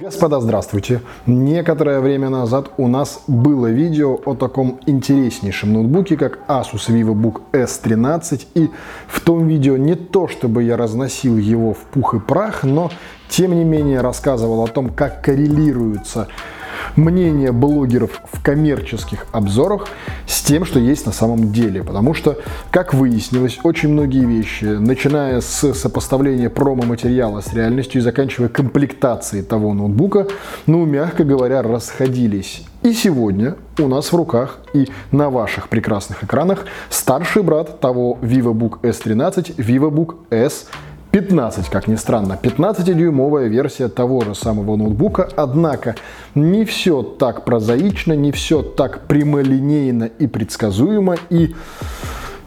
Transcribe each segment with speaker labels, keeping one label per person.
Speaker 1: Господа, здравствуйте! Некоторое время назад у нас было видео о таком интереснейшем ноутбуке, как Asus VivoBook S13. И в том видео не то, чтобы я разносил его в пух и прах, но тем не менее рассказывал о том, как коррелируются мнение блогеров в коммерческих обзорах с тем, что есть на самом деле. Потому что, как выяснилось, очень многие вещи, начиная с сопоставления промо-материала с реальностью и заканчивая комплектацией того ноутбука, ну, мягко говоря, расходились. И сегодня у нас в руках и на ваших прекрасных экранах старший брат того VivoBook S13, VivoBook S 15, как ни странно, 15-дюймовая версия того же самого ноутбука, однако не все так прозаично, не все так прямолинейно и предсказуемо, и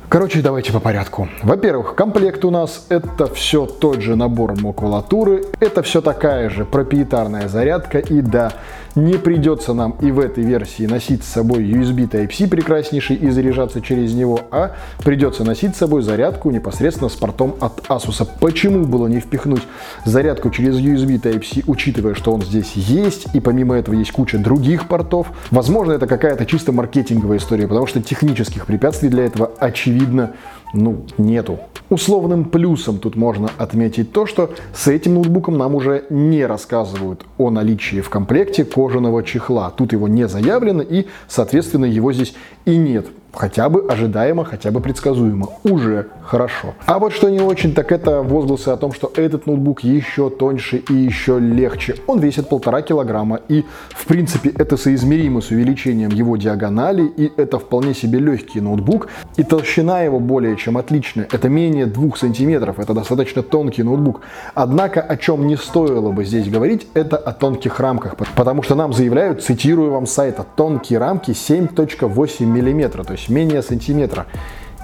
Speaker 1: Короче, давайте по порядку. Во-первых, комплект у нас это все тот же набор макулатуры, это все такая же проприетарная зарядка, и да, не придется нам и в этой версии носить с собой USB Type-C прекраснейший и заряжаться через него, а придется носить с собой зарядку непосредственно с портом от Asus. Почему было не впихнуть зарядку через USB Type-C, учитывая, что он здесь есть, и помимо этого есть куча других портов? Возможно, это какая-то чисто маркетинговая история, потому что технических препятствий для этого, очевидно, ну, нету. Условным плюсом тут можно отметить то, что с этим ноутбуком нам уже не рассказывают о наличии в комплекте кожаного чехла. Тут его не заявлено и, соответственно, его здесь и нет хотя бы ожидаемо, хотя бы предсказуемо. Уже хорошо. А вот что не очень, так это возгласы о том, что этот ноутбук еще тоньше и еще легче. Он весит полтора килограмма и, в принципе, это соизмеримо с увеличением его диагонали и это вполне себе легкий ноутбук. И толщина его более чем отличная. Это менее двух сантиметров. Это достаточно тонкий ноутбук. Однако, о чем не стоило бы здесь говорить, это о тонких рамках. Потому что нам заявляют, цитирую вам сайта, тонкие рамки 7.8 мм. То есть менее сантиметра.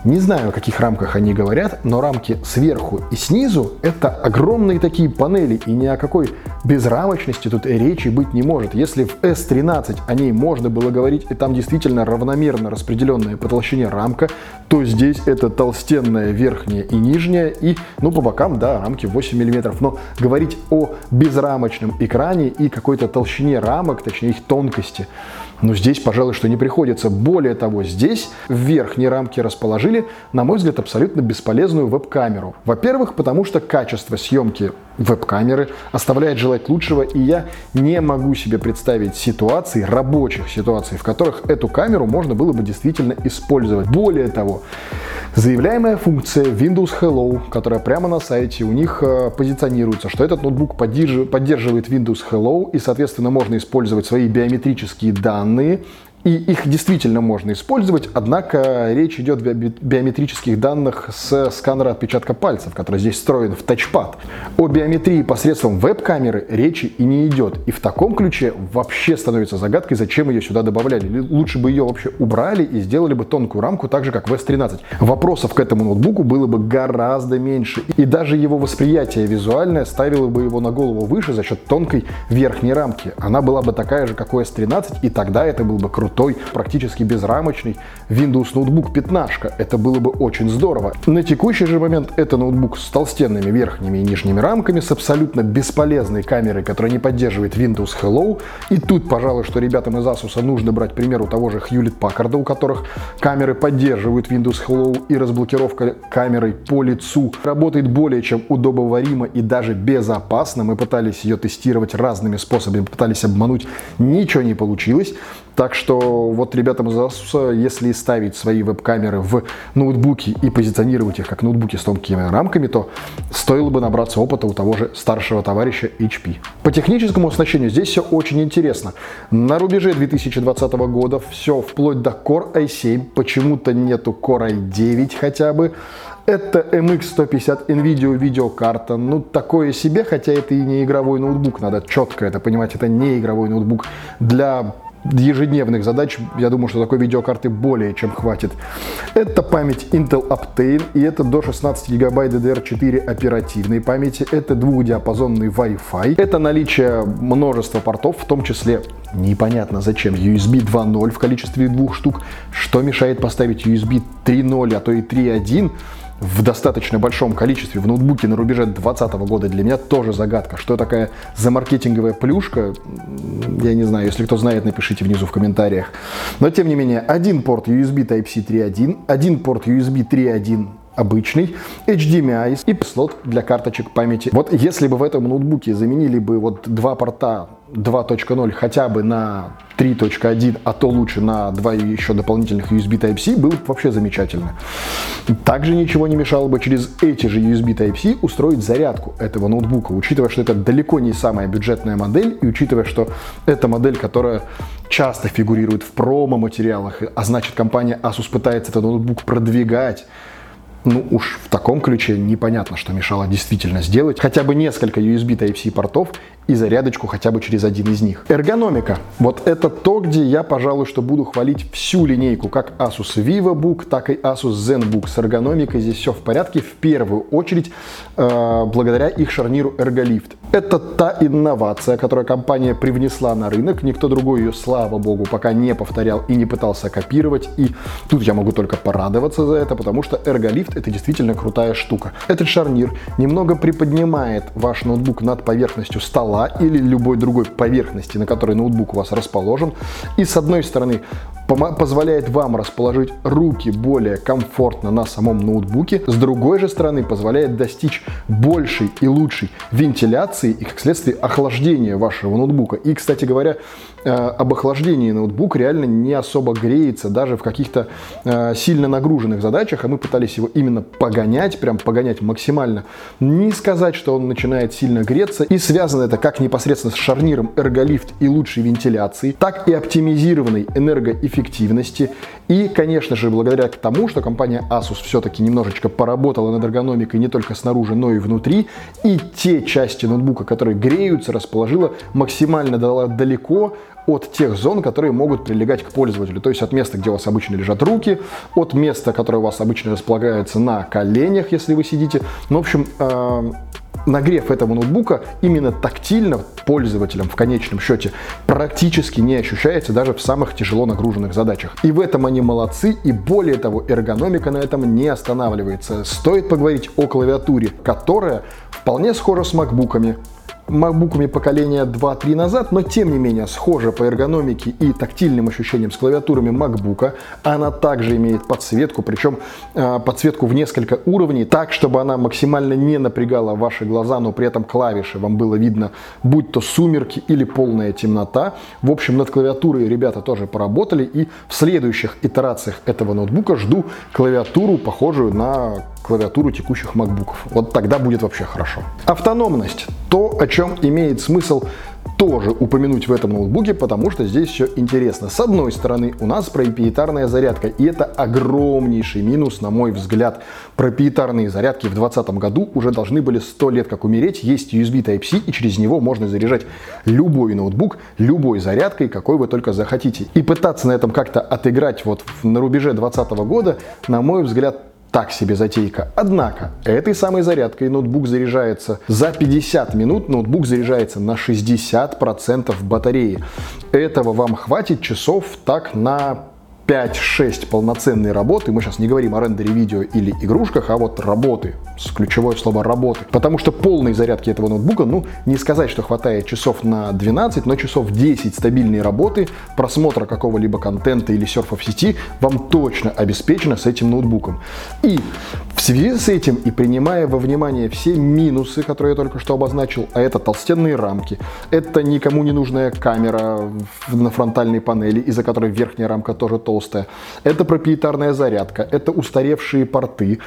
Speaker 1: Не знаю, о каких рамках они говорят, но рамки сверху и снизу – это огромные такие панели, и ни о какой безрамочности тут речи быть не может. Если в S13 о ней можно было говорить, и там действительно равномерно распределенная по толщине рамка, то здесь это толстенная верхняя и нижняя, и, ну, по бокам, да, рамки 8 мм. Но говорить о безрамочном экране и какой-то толщине рамок, точнее их тонкости – но здесь, пожалуй, что не приходится. Более того, здесь в верхней рамке расположили, на мой взгляд, абсолютно бесполезную веб-камеру. Во-первых, потому что качество съемки веб-камеры оставляет желать лучшего, и я не могу себе представить ситуации, рабочих ситуаций, в которых эту камеру можно было бы действительно использовать. Более того, заявляемая функция Windows Hello, которая прямо на сайте у них э, позиционируется, что этот ноутбук поддерживает Windows Hello, и, соответственно, можно использовать свои биометрические данные и их действительно можно использовать, однако речь идет о биометрических данных с сканера отпечатка пальцев, который здесь встроен в тачпад. О биометрии посредством веб-камеры речи и не идет. И в таком ключе вообще становится загадкой, зачем ее сюда добавляли. Лучше бы ее вообще убрали и сделали бы тонкую рамку, так же как в S13. Вопросов к этому ноутбуку было бы гораздо меньше. И даже его восприятие визуальное ставило бы его на голову выше за счет тонкой верхней рамки. Она была бы такая же, как у S13, и тогда это был бы круто крутой, практически безрамочный Windows ноутбук пятнашка. Это было бы очень здорово. На текущий же момент это ноутбук с толстенными верхними и нижними рамками, с абсолютно бесполезной камерой, которая не поддерживает Windows Hello. И тут, пожалуй, что ребятам из Asus нужно брать пример у того же Hewlett Packard, у которых камеры поддерживают Windows Hello и разблокировка камерой по лицу работает более чем удобоваримо и даже безопасно. Мы пытались ее тестировать разными способами, пытались обмануть, ничего не получилось. Так что вот ребятам из Asus, если ставить свои веб-камеры в ноутбуки и позиционировать их как ноутбуки с тонкими рамками, то стоило бы набраться опыта у того же старшего товарища HP. По техническому оснащению здесь все очень интересно. На рубеже 2020 года все вплоть до Core i7, почему-то нету Core i9 хотя бы. Это MX150 NVIDIA видеокарта. Ну, такое себе, хотя это и не игровой ноутбук, надо четко это понимать, это не игровой ноутбук. Для ежедневных задач, я думаю, что такой видеокарты более чем хватит. Это память Intel Optane, и это до 16 гигабайт DDR4 оперативной памяти, это двухдиапазонный Wi-Fi, это наличие множества портов, в том числе непонятно зачем USB 2.0 в количестве двух штук, что мешает поставить USB 3.0, а то и 3.1, в достаточно большом количестве в ноутбуке на рубеже 2020 года для меня тоже загадка. Что такая за маркетинговая плюшка, я не знаю, если кто знает, напишите внизу в комментариях. Но тем не менее, один порт USB Type-C 3.1, один порт USB 3.1 обычный, HDMI и слот для карточек памяти. Вот если бы в этом ноутбуке заменили бы вот два порта 2.0 хотя бы на 3.1, а то лучше на два еще дополнительных USB Type-C, было бы вообще замечательно. Также ничего не мешало бы через эти же USB Type-C устроить зарядку этого ноутбука, учитывая, что это далеко не самая бюджетная модель, и учитывая, что это модель, которая часто фигурирует в промо-материалах, а значит компания Asus пытается этот ноутбук продвигать, ну уж в таком ключе непонятно, что мешало действительно сделать хотя бы несколько USB Type-C портов и зарядочку хотя бы через один из них. Эргономика. Вот это то, где я, пожалуй, что буду хвалить всю линейку, как Asus VivoBook, так и Asus ZenBook. С эргономикой здесь все в порядке, в первую очередь э, благодаря их шарниру ErgoLift. Это та инновация, которую компания привнесла на рынок. Никто другой ее, слава богу, пока не повторял и не пытался копировать. И тут я могу только порадоваться за это, потому что ErgoLift это действительно крутая штука. Этот шарнир немного приподнимает ваш ноутбук над поверхностью стола или любой другой поверхности, на которой ноутбук у вас расположен. И с одной стороны позволяет вам расположить руки более комфортно на самом ноутбуке, с другой же стороны позволяет достичь большей и лучшей вентиляции и, как следствие, охлаждения вашего ноутбука. И, кстати говоря, э, об охлаждении ноутбук реально не особо греется даже в каких-то э, сильно нагруженных задачах, а мы пытались его именно погонять, прям погонять максимально. Не сказать, что он начинает сильно греться, и связано это как непосредственно с шарниром эрголифт и лучшей вентиляцией, так и оптимизированной энергоэффективностью эффективности. И, конечно же, благодаря тому, что компания Asus все-таки немножечко поработала над эргономикой не только снаружи, но и внутри, и те части ноутбука, которые греются, расположила максимально далеко от тех зон, которые могут прилегать к пользователю. То есть от места, где у вас обычно лежат руки, от места, которое у вас обычно располагается на коленях, если вы сидите. Ну, в общем, э, нагрев этого ноутбука именно тактильно пользователям в конечном счете практически не ощущается даже в самых тяжело нагруженных задачах. И в этом они молодцы, и более того, эргономика на этом не останавливается. Стоит поговорить о клавиатуре, которая вполне схожа с макбуками, макбуками поколения 2-3 назад, но тем не менее схожа по эргономике и тактильным ощущениям с клавиатурами MacBook. Она также имеет подсветку, причем э, подсветку в несколько уровней, так, чтобы она максимально не напрягала ваши глаза, но при этом клавиши вам было видно, будь то сумерки или полная темнота. В общем, над клавиатурой ребята тоже поработали, и в следующих итерациях этого ноутбука жду клавиатуру, похожую на клавиатуру текущих MacBook. Вот тогда будет вообще хорошо. Автономность. То, о чем имеет смысл тоже упомянуть в этом ноутбуке, потому что здесь все интересно. С одной стороны, у нас проприетарная зарядка, и это огромнейший минус, на мой взгляд. Проприетарные зарядки в 2020 году уже должны были 100 лет как умереть. Есть USB Type-C, и через него можно заряжать любой ноутбук, любой зарядкой, какой вы только захотите. И пытаться на этом как-то отыграть вот на рубеже 2020 года, на мой взгляд, так себе затейка. Однако, этой самой зарядкой ноутбук заряжается за 50 минут, ноутбук заряжается на 60% батареи. Этого вам хватит часов так на 5-6 полноценной работы, мы сейчас не говорим о рендере видео или игрушках, а вот работы, с ключевое слово работы. Потому что полной зарядки этого ноутбука, ну, не сказать, что хватает часов на 12, но часов 10 стабильной работы, просмотра какого-либо контента или серфа в сети вам точно обеспечено с этим ноутбуком. И в связи с этим и принимая во внимание все минусы, которые я только что обозначил, а это толстенные рамки, это никому не нужная камера на фронтальной панели, из-за которой верхняя рамка тоже толстая, толстая, это проприетарная зарядка, это устаревшие порты.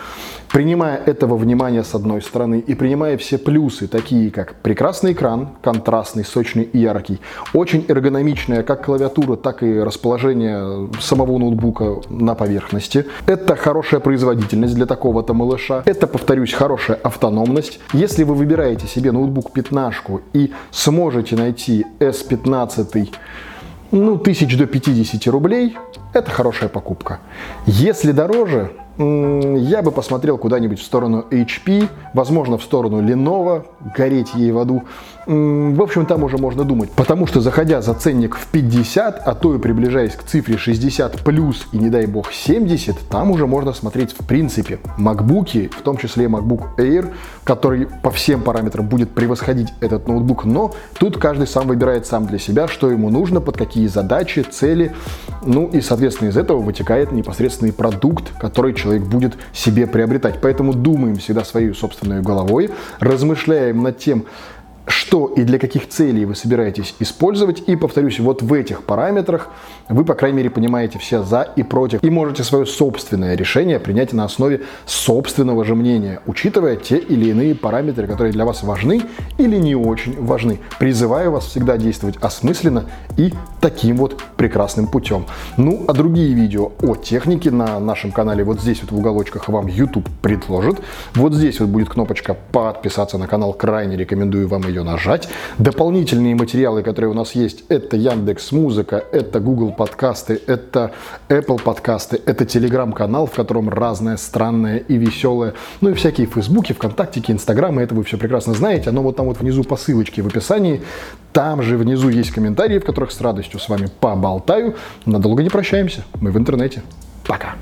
Speaker 1: Принимая этого внимания с одной стороны и принимая все плюсы, такие как прекрасный экран, контрастный, сочный и яркий, очень эргономичная как клавиатура, так и расположение самого ноутбука на поверхности. Это хорошая производительность для такого-то малыша. Это, повторюсь, хорошая автономность. Если вы выбираете себе ноутбук 15 и сможете найти S15 ну, тысяч до 50 рублей, это хорошая покупка. Если дороже, я бы посмотрел куда-нибудь в сторону HP, возможно, в сторону Lenovo, гореть ей в аду. В общем, там уже можно думать. Потому что, заходя за ценник в 50, а то и приближаясь к цифре 60 плюс и, не дай бог, 70, там уже можно смотреть, в принципе, MacBook, в том числе MacBook Air, который по всем параметрам будет превосходить этот ноутбук, но тут каждый сам выбирает сам для себя, что ему нужно, под какие задачи, цели, ну и, соответственно, из этого вытекает непосредственный продукт, который человек будет себе приобретать. Поэтому думаем всегда своей собственной головой, размышляем над тем, что и для каких целей вы собираетесь использовать. И повторюсь, вот в этих параметрах вы, по крайней мере, понимаете все за и против. И можете свое собственное решение принять на основе собственного же мнения, учитывая те или иные параметры, которые для вас важны или не очень важны. Призываю вас всегда действовать осмысленно и таким вот прекрасным путем. Ну, а другие видео о технике на нашем канале вот здесь вот в уголочках вам YouTube предложит. Вот здесь вот будет кнопочка подписаться на канал. Крайне рекомендую вам ее ее нажать. Дополнительные материалы, которые у нас есть, это Яндекс Музыка, это Google подкасты, это Apple подкасты, это телеграм-канал, в котором разное, странное и веселое, ну и всякие фейсбуки, вконтактики, инстаграмы, это вы все прекрасно знаете, оно вот там вот внизу по ссылочке в описании, там же внизу есть комментарии, в которых с радостью с вами поболтаю. Надолго не прощаемся, мы в интернете. Пока.